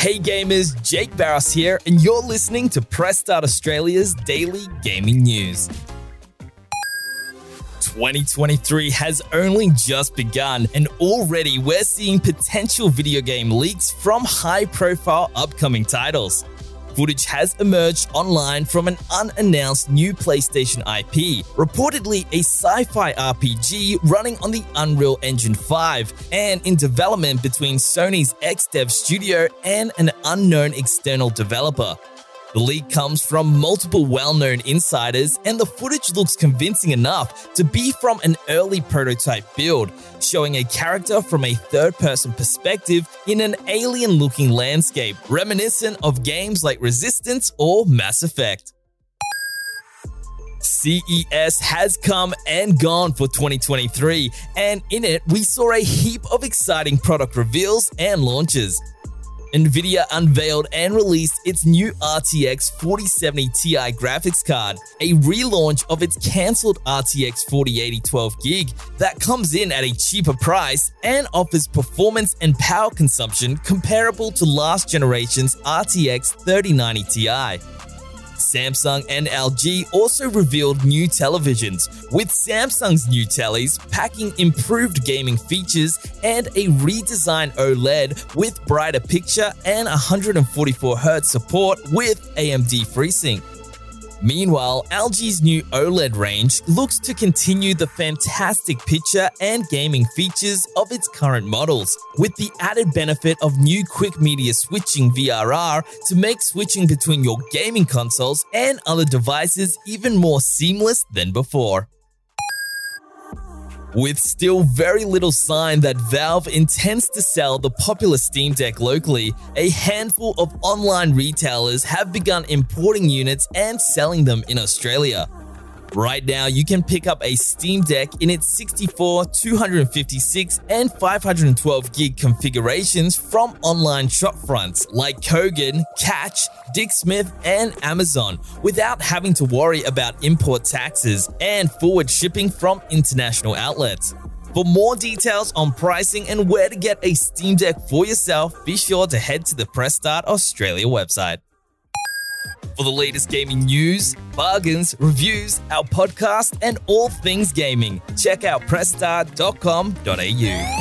Hey gamers, Jake Barros here, and you're listening to Press Start Australia's daily gaming news. 2023 has only just begun, and already we're seeing potential video game leaks from high profile upcoming titles. Footage has emerged online from an unannounced new PlayStation IP, reportedly a sci fi RPG running on the Unreal Engine 5 and in development between Sony's XDev studio and an unknown external developer. The leak comes from multiple well known insiders, and the footage looks convincing enough to be from an early prototype build, showing a character from a third person perspective in an alien looking landscape, reminiscent of games like Resistance or Mass Effect. CES has come and gone for 2023, and in it, we saw a heap of exciting product reveals and launches. Nvidia unveiled and released its new RTX 4070 Ti graphics card, a relaunch of its cancelled RTX 4080 12GB that comes in at a cheaper price and offers performance and power consumption comparable to last generation's RTX 3090 Ti. Samsung and LG also revealed new televisions, with Samsung's new tellies packing improved gaming features and a redesigned OLED with brighter picture and 144Hz support with AMD FreeSync. Meanwhile, LG's new OLED range looks to continue the fantastic picture and gaming features of its current models, with the added benefit of new quick media switching VRR to make switching between your gaming consoles and other devices even more seamless than before. With still very little sign that Valve intends to sell the popular Steam Deck locally, a handful of online retailers have begun importing units and selling them in Australia. Right now, you can pick up a Steam Deck in its 64, 256, and 512 gig configurations from online shopfronts like Kogan, Catch, Dick Smith, and Amazon without having to worry about import taxes and forward shipping from international outlets. For more details on pricing and where to get a Steam Deck for yourself, be sure to head to the Press Start Australia website. For the latest gaming news, bargains, reviews, our podcast, and all things gaming, check out pressstart.com.au.